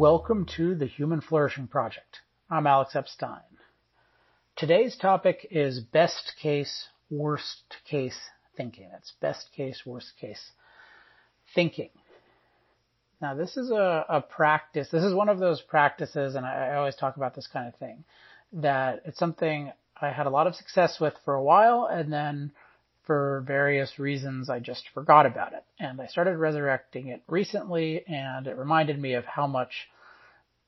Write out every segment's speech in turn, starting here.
Welcome to the Human Flourishing Project. I'm Alex Epstein. Today's topic is best case, worst case thinking. That's best case, worst case thinking. Now this is a, a practice. This is one of those practices, and I, I always talk about this kind of thing, that it's something I had a lot of success with for a while, and then for various reasons, I just forgot about it. And I started resurrecting it recently, and it reminded me of how much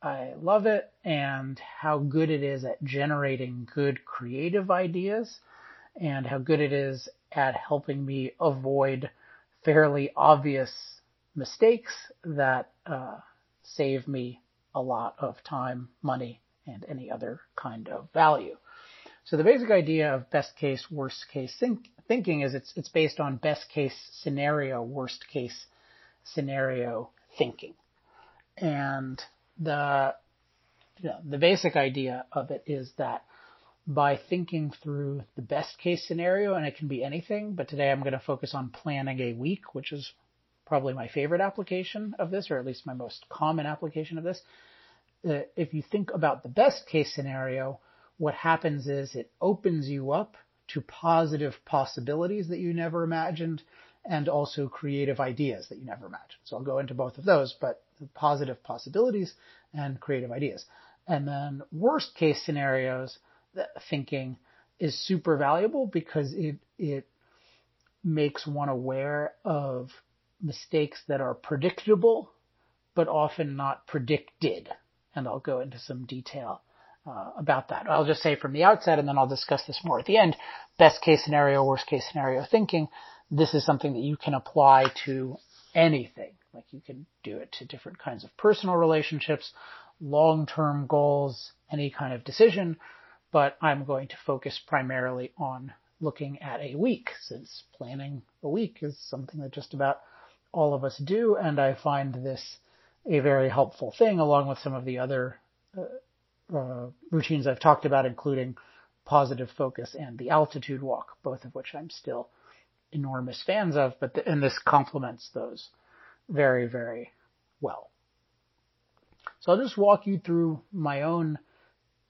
I love it and how good it is at generating good creative ideas and how good it is at helping me avoid fairly obvious mistakes that uh, save me a lot of time, money, and any other kind of value. So the basic idea of best case, worst case think, thinking is it's it's based on best case scenario, worst case scenario thinking, and the you know, the basic idea of it is that by thinking through the best case scenario, and it can be anything, but today I'm going to focus on planning a week, which is probably my favorite application of this, or at least my most common application of this. Uh, if you think about the best case scenario, what happens is it opens you up to positive possibilities that you never imagined and also creative ideas that you never imagined. So I'll go into both of those, but positive possibilities and creative ideas. And then worst case scenarios thinking is super valuable because it, it makes one aware of mistakes that are predictable, but often not predicted. And I'll go into some detail uh, about that. I'll just say from the outset, and then I'll discuss this more at the end. Best case scenario, worst case scenario thinking. This is something that you can apply to anything. Like you can do it to different kinds of personal relationships, long-term goals, any kind of decision. But I'm going to focus primarily on looking at a week since planning a week is something that just about all of us do. And I find this a very helpful thing along with some of the other uh, uh, routines I've talked about, including positive focus and the altitude walk, both of which I'm still enormous fans of, but the, and this complements those very, very well. So I'll just walk you through my own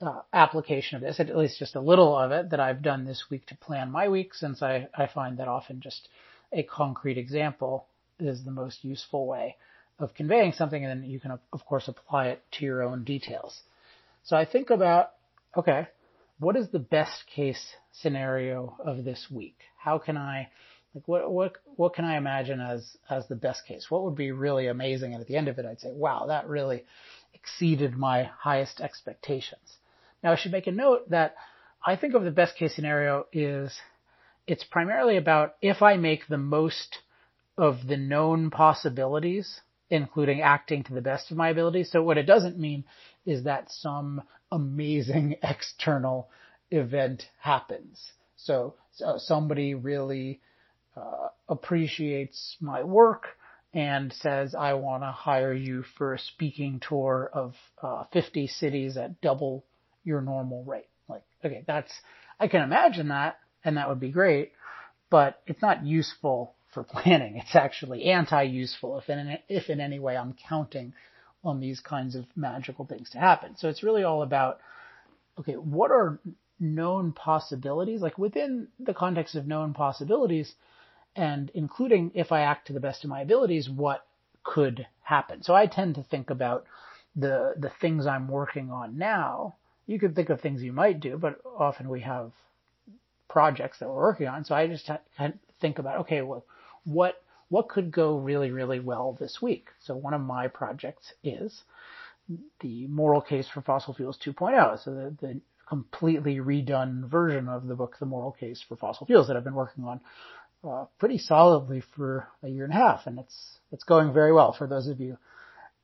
uh, application of this, at least just a little of it that I've done this week to plan my week, since I, I find that often just a concrete example is the most useful way of conveying something, and then you can of course apply it to your own details. So I think about, okay, what is the best case scenario of this week? How can I, like, what, what, what can I imagine as, as the best case? What would be really amazing? And at the end of it, I'd say, wow, that really exceeded my highest expectations. Now I should make a note that I think of the best case scenario is it's primarily about if I make the most of the known possibilities, including acting to the best of my ability. So what it doesn't mean is that some amazing external event happens. So, so somebody really uh, appreciates my work and says, I want to hire you for a speaking tour of uh, 50 cities at double your normal rate. Like, okay, that's, I can imagine that, and that would be great, but it's not useful for planning. It's actually anti-useful if in, if in any way I'm counting on these kinds of magical things to happen. So it's really all about, okay, what are known possibilities, like within the context of known possibilities, and including if I act to the best of my abilities, what could happen. So I tend to think about the the things I'm working on now. You could think of things you might do, but often we have projects that we're working on. So I just think about, okay, well, what what could go really, really well this week. So one of my projects is the moral case for fossil fuels 2.0. So the, the completely redone version of the book, The Moral Case for Fossil Fuels that I've been working on uh, pretty solidly for a year and a half, and it's it's going very well for those of you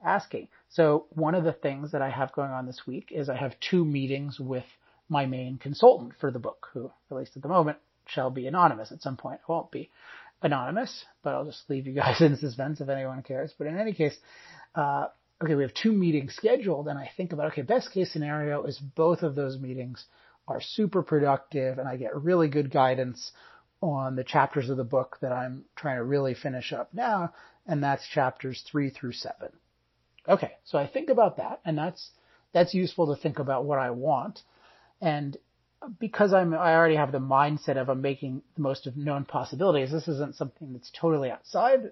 asking. So one of the things that I have going on this week is I have two meetings with my main consultant for the book, who, at least at the moment, shall be anonymous. At some point, I won't be anonymous, but I'll just leave you guys in suspense if anyone cares. But in any case, uh, okay, we have two meetings scheduled, and I think about, okay, best case scenario is both of those meetings are super productive, and I get really good guidance on the chapters of the book that I'm trying to really finish up now, and that's chapters three through seven. Okay, so I think about that, and that's that's useful to think about what I want, and because I'm I already have the mindset of I'm making the most of known possibilities. This isn't something that's totally outside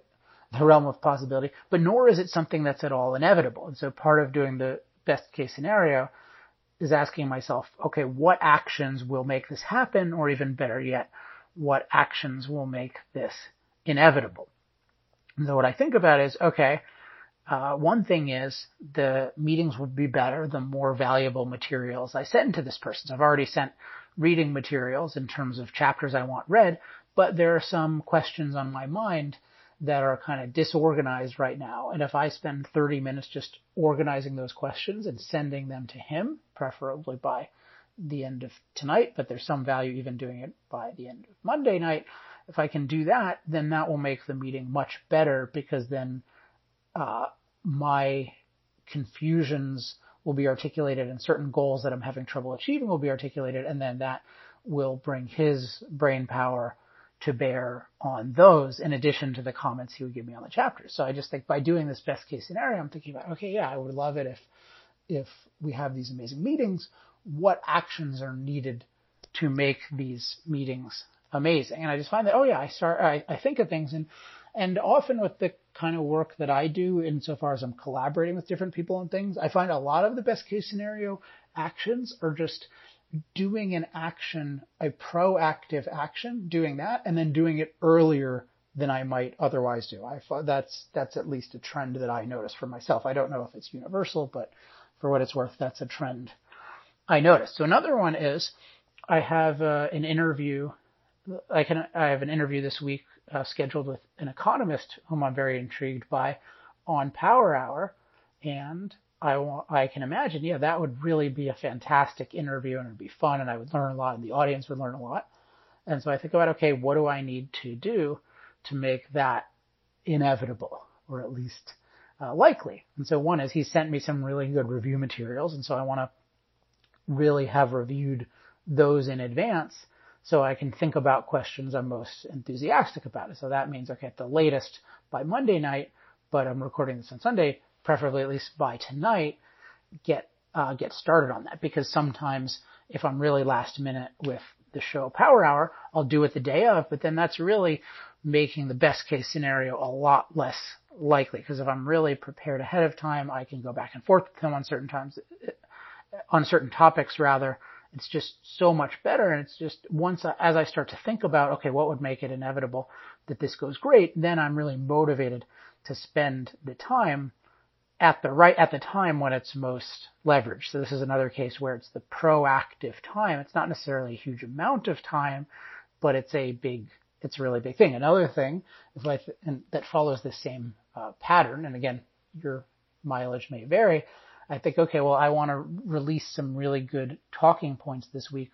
the realm of possibility, but nor is it something that's at all inevitable. And so part of doing the best case scenario is asking myself, okay, what actions will make this happen, or even better yet, what actions will make this inevitable? And so what I think about is, okay, uh, one thing is the meetings will be better the more valuable materials I send to this person. So I've already sent reading materials in terms of chapters I want read, but there are some questions on my mind that are kind of disorganized right now. And if I spend 30 minutes just organizing those questions and sending them to him, preferably by the end of tonight, but there's some value even doing it by the end of Monday night. If I can do that, then that will make the meeting much better because then uh, my confusions will be articulated and certain goals that I'm having trouble achieving will be articulated and then that will bring his brain power to bear on those in addition to the comments he would give me on the chapters. So I just think by doing this best case scenario, I'm thinking about, okay, yeah, I would love it if, if we have these amazing meetings, what actions are needed to make these meetings amazing? And I just find that, oh yeah, I start, I, I think of things and, and often with the kind of work that I do, insofar as I'm collaborating with different people on things, I find a lot of the best case scenario actions are just doing an action, a proactive action, doing that, and then doing it earlier than I might otherwise do. I that's that's at least a trend that I notice for myself. I don't know if it's universal, but for what it's worth, that's a trend I noticed. So another one is I have uh, an interview. I can I have an interview this week uh, scheduled with an economist whom I'm very intrigued by on Power Hour, and I I can imagine, yeah, that would really be a fantastic interview and it'd be fun and I would learn a lot and the audience would learn a lot. And so I think about, okay, what do I need to do to make that inevitable or at least uh, likely? And so one is he sent me some really good review materials. And so I want to really have reviewed those in advance so I can think about questions I'm most enthusiastic about. So that means, okay, at the latest by Monday night, but I'm recording this on Sunday, preferably at least by tonight, get uh, get started on that because sometimes if I'm really last minute with the show Power Hour, I'll do it the day of, but then that's really making the best case scenario a lot less likely because if I'm really prepared ahead of time, I can go back and forth with them on certain times, on certain topics rather. It's just so much better. And it's just once, I, as I start to think about, okay, what would make it inevitable that this goes great, then I'm really motivated to spend the time at the right at the time when it's most leveraged. So this is another case where it's the proactive time. It's not necessarily a huge amount of time, but it's a big, it's a really big thing. Another thing is like, and that follows the same uh, pattern. And again, your mileage may vary. I think, okay, well, I want to release some really good talking points this week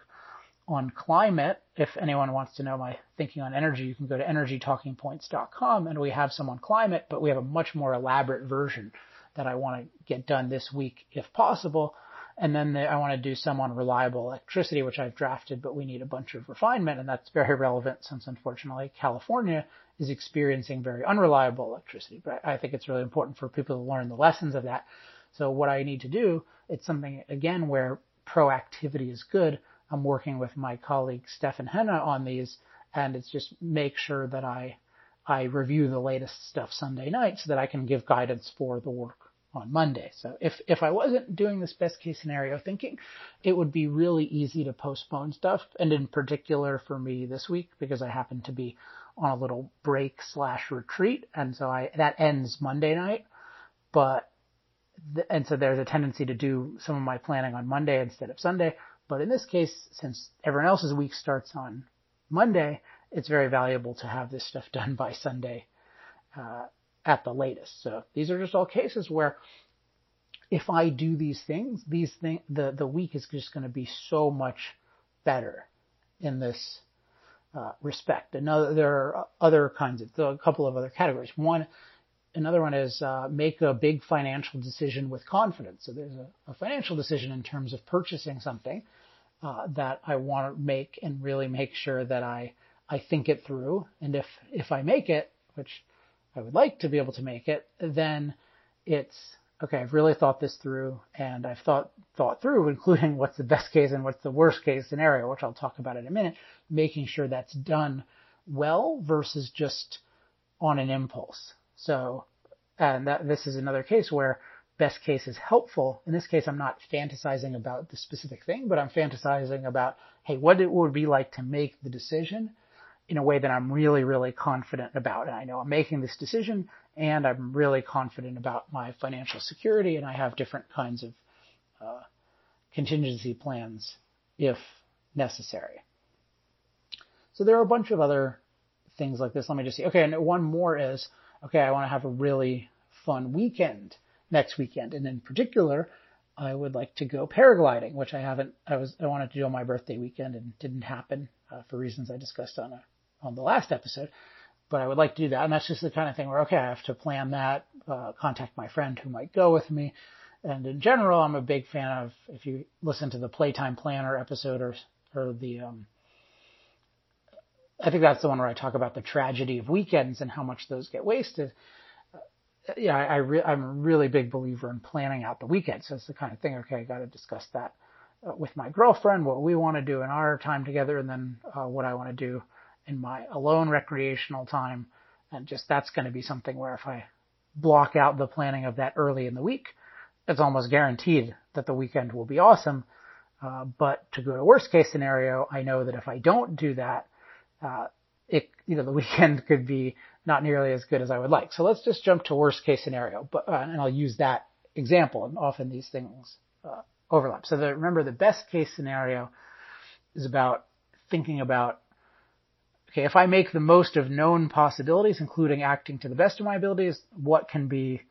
on climate. If anyone wants to know my thinking on energy, you can go to energytalkingpoints.com and we have some on climate, but we have a much more elaborate version that I want to get done this week if possible. And then the, I want to do some on reliable electricity, which I've drafted, but we need a bunch of refinement, and that's very relevant since unfortunately California is experiencing very unreliable electricity. But I think it's really important for people to learn the lessons of that. So what I need to do, it's something again where proactivity is good. I'm working with my colleague Stefan Henna on these, and it's just make sure that I I review the latest stuff Sunday night so that I can give guidance for the work on Monday. So if, if I wasn't doing this best case scenario thinking, it would be really easy to postpone stuff. And in particular for me this week, because I happen to be on a little break slash retreat. And so I, that ends Monday night, but, and so there's a tendency to do some of my planning on Monday instead of Sunday. But in this case, since everyone else's week starts on Monday, it's very valuable to have this stuff done by Sunday uh, at the latest. So these are just all cases where if I do these things, these thing the the week is just going to be so much better in this uh, respect. Another there are other kinds of a couple of other categories. One another one is uh, make a big financial decision with confidence. So there's a, a financial decision in terms of purchasing something uh, that I want to make and really make sure that I I think it through, and if if I make it, which I would like to be able to make it, then it's okay, I've really thought this through and I've thought, thought through, including what's the best case and what's the worst case scenario, which I'll talk about in a minute, making sure that's done well versus just on an impulse. So, and that, this is another case where best case is helpful. In this case, I'm not fantasizing about the specific thing, but I'm fantasizing about, hey, what it would be like to make the decision in a way that I'm really, really confident about. And I know I'm making this decision and I'm really confident about my financial security and I have different kinds of uh, contingency plans if necessary. So there are a bunch of other things like this. Let me just see. Okay, and one more is, okay, I want to have a really fun weekend next weekend. And in particular, I would like to go paragliding, which I haven't, I was, I wanted to do on my birthday weekend and didn't happen uh, for reasons I discussed on a, on the last episode but I would like to do that. And that's just the kind of thing where, okay, I have to plan that, uh, contact my friend who might go with me. And in general, I'm a big fan of, if you listen to the Playtime Planner episode or, or the, um, I think that's the one where I talk about the tragedy of weekends and how much those get wasted. Uh, yeah, I, I re- I'm a really big believer in planning out the weekend. So it's the kind of thing, okay, I got to discuss that uh, with my girlfriend, what we want to do in our time together, and then uh, what I want to do in my alone recreational time. And just that's going to be something where if I block out the planning of that early in the week, it's almost guaranteed that the weekend will be awesome. Uh, but to go to worst case scenario, I know that if I don't do that, uh, it, you know, the weekend could be not nearly as good as I would like. So let's just jump to worst case scenario, but, uh, and I'll use that example and often these things, uh, overlap. So the, remember the best case scenario is about thinking about okay, if I make the most of known possibilities, including acting to the best of my abilities, what can be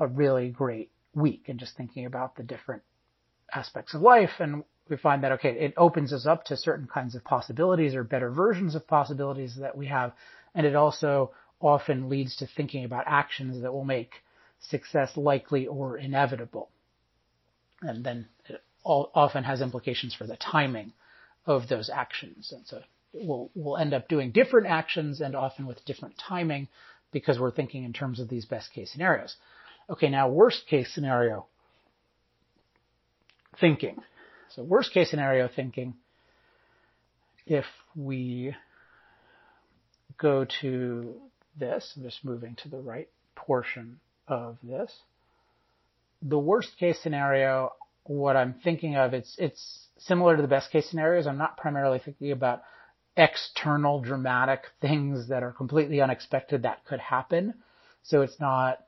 a really great week? And just thinking about the different aspects of life. And we find that, okay, it opens us up to certain kinds of possibilities or better versions of possibilities that we have. And it also often leads to thinking about actions that will make success likely or inevitable. And then it often has implications for the timing of those actions. And so we'll, we'll end up doing different actions and often with different timing because we're thinking in terms of these best case scenarios. Okay, now worst case scenario thinking. So worst case scenario thinking, if we go to this, I'm just moving to the right portion of this. The worst case scenario, what I'm thinking of, it's, it's similar to the best case scenarios. I'm not primarily thinking about external dramatic things that are completely unexpected that could happen. So it's not,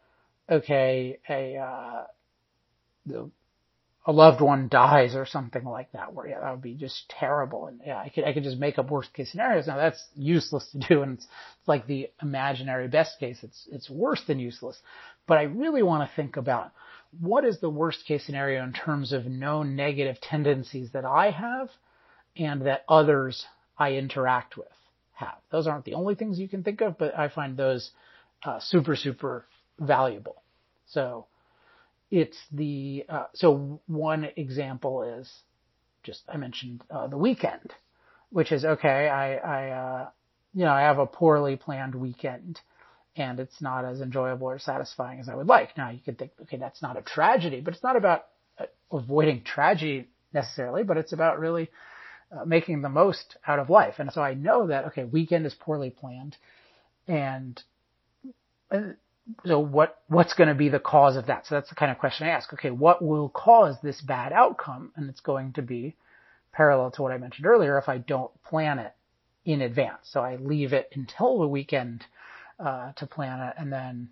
okay, a, uh, a loved one dies or something like that where, yeah, that would be just terrible. And yeah, I could, I could just make up worst case scenarios. Now that's useless to do and it's, it's like the imaginary best case. It's, it's worse than useless. But I really want to think about what is the worst case scenario in terms of known negative tendencies that I have and that others I interact with have. Those aren't the only things you can think of, but I find those uh, super, super valuable. So it's the, uh, so one example is just, I mentioned uh, the weekend, which is okay, I, I, uh, you know, I have a poorly planned weekend and it's not as enjoyable or satisfying as I would like. Now you could think, okay, that's not a tragedy, but it's not about uh, avoiding tragedy necessarily, but it's about really uh, making the most out of life. And so I know that, okay, weekend is poorly planned. And, and so what, what's going to be the cause of that? So that's the kind of question I ask. Okay, what will cause this bad outcome? And it's going to be parallel to what I mentioned earlier if I don't plan it in advance. So I leave it until the weekend uh, to plan it, and then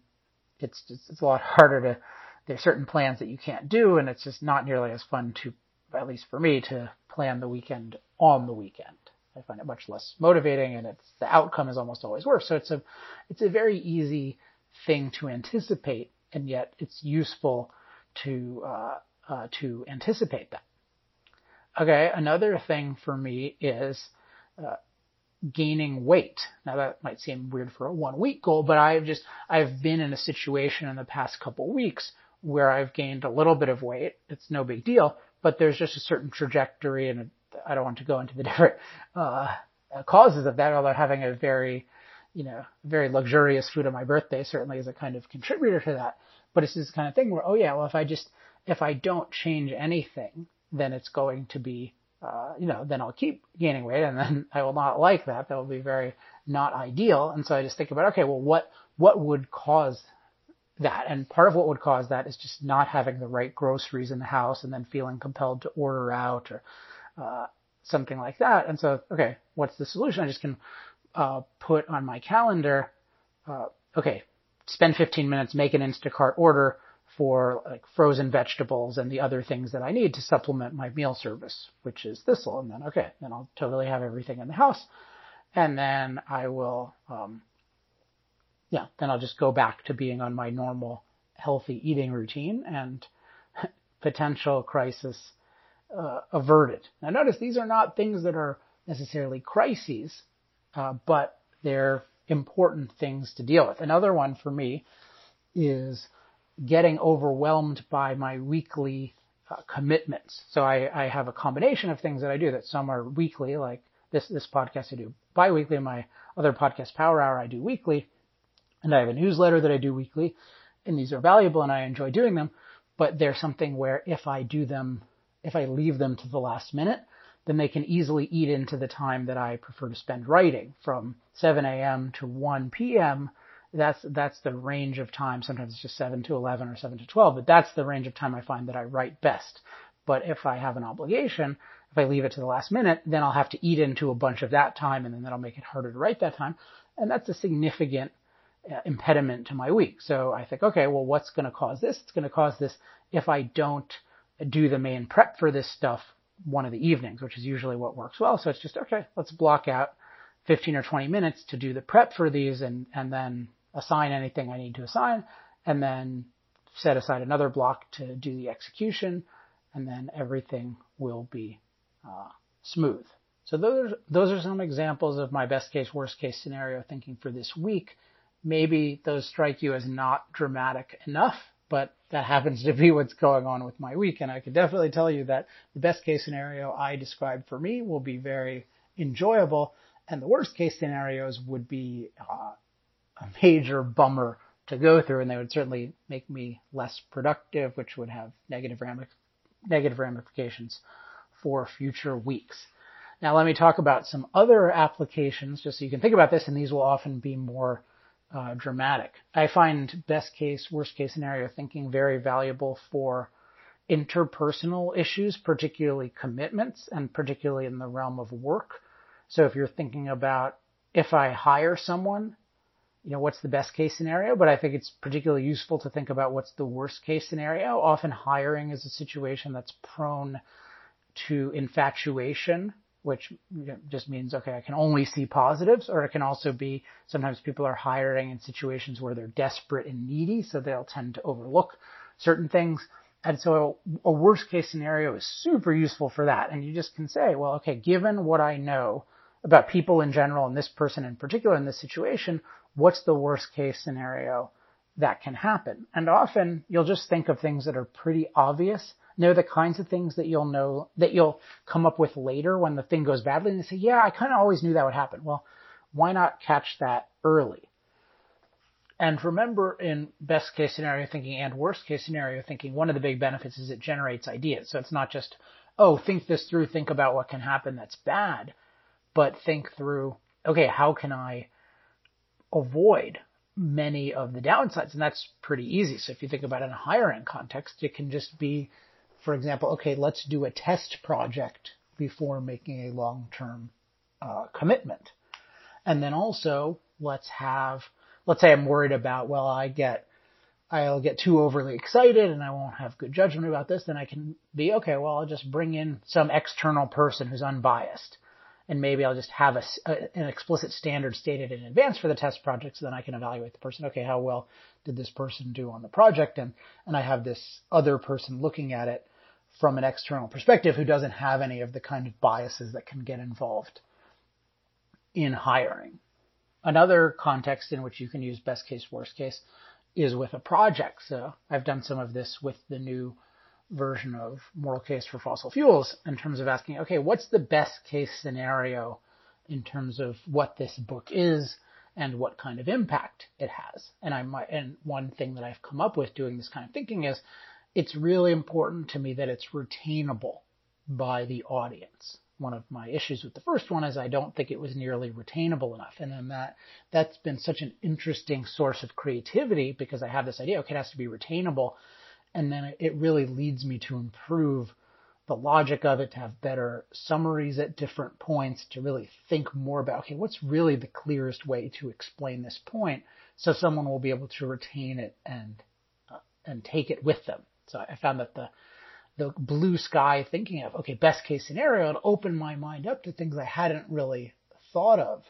it's just, it's a lot harder to. There's certain plans that you can't do, and it's just not nearly as fun to, at least for me, to plan the weekend on the weekend. I find it much less motivating and it's, the outcome is almost always worse. So it's a, it's a very easy thing to anticipate and yet it's useful to, uh, uh, to anticipate that. Okay. Another thing for me is, uh, gaining weight. Now that might seem weird for a one week goal, but I've just, I've been in a situation in the past couple weeks where I've gained a little bit of weight. It's no big deal, but there's just a certain trajectory and I don't want to go into the different, uh, causes of that, although having a very, you know, very luxurious food on my birthday certainly is a kind of contributor to that. but it's this kind of thing where, oh yeah, well if I just, if I don't change anything, then it's going to be, uh, you know, then I'll keep gaining weight and then I will not like that. That will be very not ideal. And so I just think about, okay, well what, what would cause that. And part of what would cause that is just not having the right groceries in the house and then feeling compelled to order out or uh, something like that. And so, okay, what's the solution? I just can uh, put on my calendar, uh, okay, spend 15 minutes, make an Instacart order for like frozen vegetables and the other things that I need to supplement my meal service, which is thistle. And then, okay, then I'll totally have everything in the house. And then I will, um, yeah, then I'll just go back to being on my normal healthy eating routine and potential crisis uh, averted. Now notice these are not things that are necessarily crises, uh, but they're important things to deal with. Another one for me is getting overwhelmed by my weekly uh, commitments. So I, I, have a combination of things that I do that some are weekly, like this, this podcast I do biweekly, my other podcast Power Hour I do weekly, and I have a newsletter that I do weekly, and these are valuable and I enjoy doing them, but they're something where if I do them, if I leave them to the last minute, then they can easily eat into the time that I prefer to spend writing from 7 a.m. to 1 p.m. That's, that's the range of time. Sometimes it's just 7 to 11 or 7 to 12, but that's the range of time I find that I write best. But if I have an obligation, if I leave it to the last minute, then I'll have to eat into a bunch of that time and then that'll make it harder to write that time. And that's a significant uh, impediment to my week. So I think, okay, well, what's going to cause this? It's going to cause this if I don't do the main prep for this stuff one of the evenings, which is usually what works well. So it's just, okay, let's block out 15 or 20 minutes to do the prep for these and, and then assign anything I need to assign and then set aside another block to do the execution and then everything will be uh, smooth. So those, those are some examples of my best case, worst case scenario thinking for this week maybe those strike you as not dramatic enough, but that happens to be what's going on with my week. And I can definitely tell you that the best case scenario I described for me will be very enjoyable, and the worst case scenarios would be uh, a major bummer to go through, and they would certainly make me less productive, which would have negative, negative ramifications for future weeks. Now let me talk about some other applications just so you can think about this, and these will often be more uh, dramatic. I find best case, worst case scenario thinking very valuable for interpersonal issues, particularly commitments and particularly in the realm of work. So if you're thinking about if I hire someone, you know, what's the best case scenario? But I think it's particularly useful to think about what's the worst case scenario. Often hiring is a situation that's prone to infatuation which just means, okay, I can only see positives, or it can also be sometimes people are hiring in situations where they're desperate and needy, so they'll tend to overlook certain things. And so a worst case scenario is super useful for that. And you just can say, well, okay, given what I know about people in general and this person in particular in this situation, what's the worst case scenario that can happen? And often you'll just think of things that are pretty obvious they're the kinds of things that you'll know, that you'll come up with later when the thing goes badly and you say, yeah, I kind of always knew that would happen. Well, why not catch that early? And remember in best case scenario thinking and worst case scenario thinking, one of the big benefits is it generates ideas. So it's not just, oh, think this through, think about what can happen that's bad, but think through, okay, how can I avoid many of the downsides? And that's pretty easy. So if you think about it in a hiring context, it can just be for example, okay, let's do a test project before making a long-term uh, commitment. And then also, let's have, let's say I'm worried about, well, I get, I'll get too overly excited and I won't have good judgment about this, then I can be, okay, well, I'll just bring in some external person who's unbiased. And maybe I'll just have a, a, an explicit standard stated in advance for the test project so then I can evaluate the person. Okay, how well did this person do on the project? And, and I have this other person looking at it from an external perspective who doesn't have any of the kind of biases that can get involved in hiring. Another context in which you can use best case, worst case is with a project. So I've done some of this with the new version of moral case for fossil fuels in terms of asking, okay, what's the best case scenario in terms of what this book is and what kind of impact it has. And I might, and one thing that I've come up with doing this kind of thinking is it's really important to me that it's retainable by the audience. One of my issues with the first one is I don't think it was nearly retainable enough. And then that, that's been such an interesting source of creativity because I have this idea, okay, it has to be retainable. And then it really leads me to improve the logic of it, to have better summaries at different points, to really think more about, okay, what's really the clearest way to explain this point so someone will be able to retain it and, uh, and take it with them. So I found that the, the blue sky thinking of, okay, best case scenario, it opened my mind up to things I hadn't really thought of.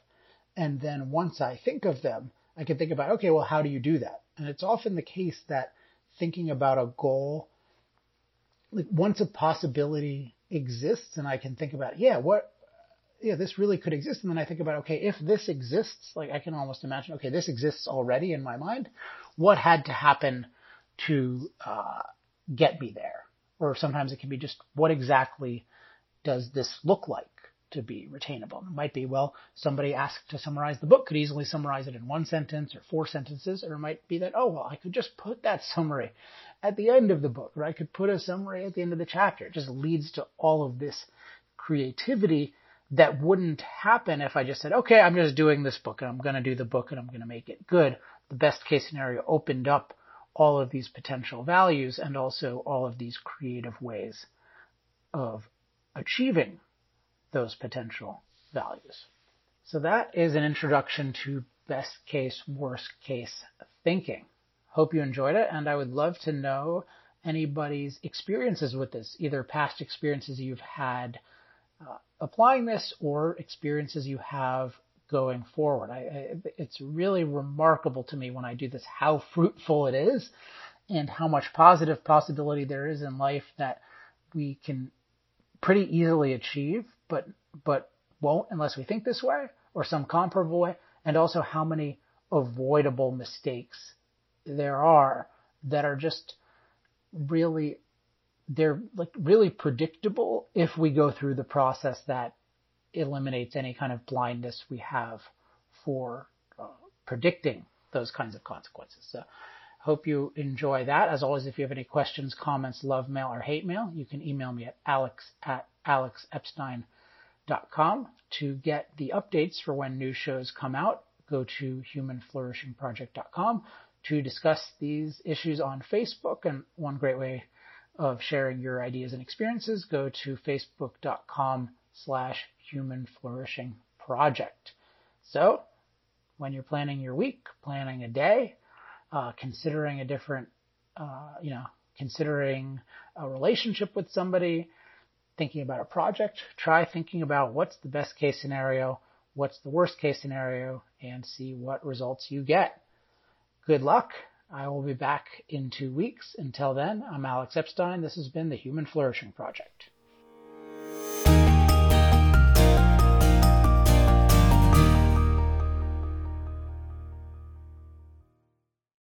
And then once I think of them, I can think about, okay, well, how do you do that? And it's often the case that thinking about a goal like once a possibility exists and I can think about, yeah, what, yeah, this really could exist. And then I think about, okay, if this exists, like I can almost imagine, okay, this exists already in my mind. What had to happen to uh, get me there? Or sometimes it can be just what exactly does this look like? to be retainable. It might be, well, somebody asked to summarize the book could easily summarize it in one sentence or four sentences, or it might be that, oh, well, I could just put that summary at the end of the book, or I could put a summary at the end of the chapter. It just leads to all of this creativity that wouldn't happen if I just said, okay, I'm just doing this book and I'm going to do the book and I'm going to make it good. The best case scenario opened up all of these potential values and also all of these creative ways of achieving those potential values. So that is an introduction to best case, worst case thinking. Hope you enjoyed it, and I would love to know anybody's experiences with this, either past experiences you've had uh, applying this or experiences you have going forward. I, I, it's really remarkable to me when I do this how fruitful it is and how much positive possibility there is in life that we can pretty easily achieve but but won't unless we think this way or some comparable way, and also how many avoidable mistakes there are that are just really they're like really predictable if we go through the process that eliminates any kind of blindness we have for uh, predicting those kinds of consequences. So hope you enjoy that. As always, if you have any questions, comments, love mail, or hate mail, you can email me at alex at alexepstein.com to get the updates for when new shows come out. Go to humanflourishingproject.com to discuss these issues on Facebook. And one great way of sharing your ideas and experiences, go to facebook.com slash human flourishing project. So when you're planning your week, planning a day, uh, considering a different, uh, you know, considering a relationship with somebody, thinking about a project, try thinking about what's the best case scenario, what's the worst case scenario, and see what results you get. Good luck. I will be back in two weeks. Until then, I'm Alex Epstein. This has been the Human Flourishing Project.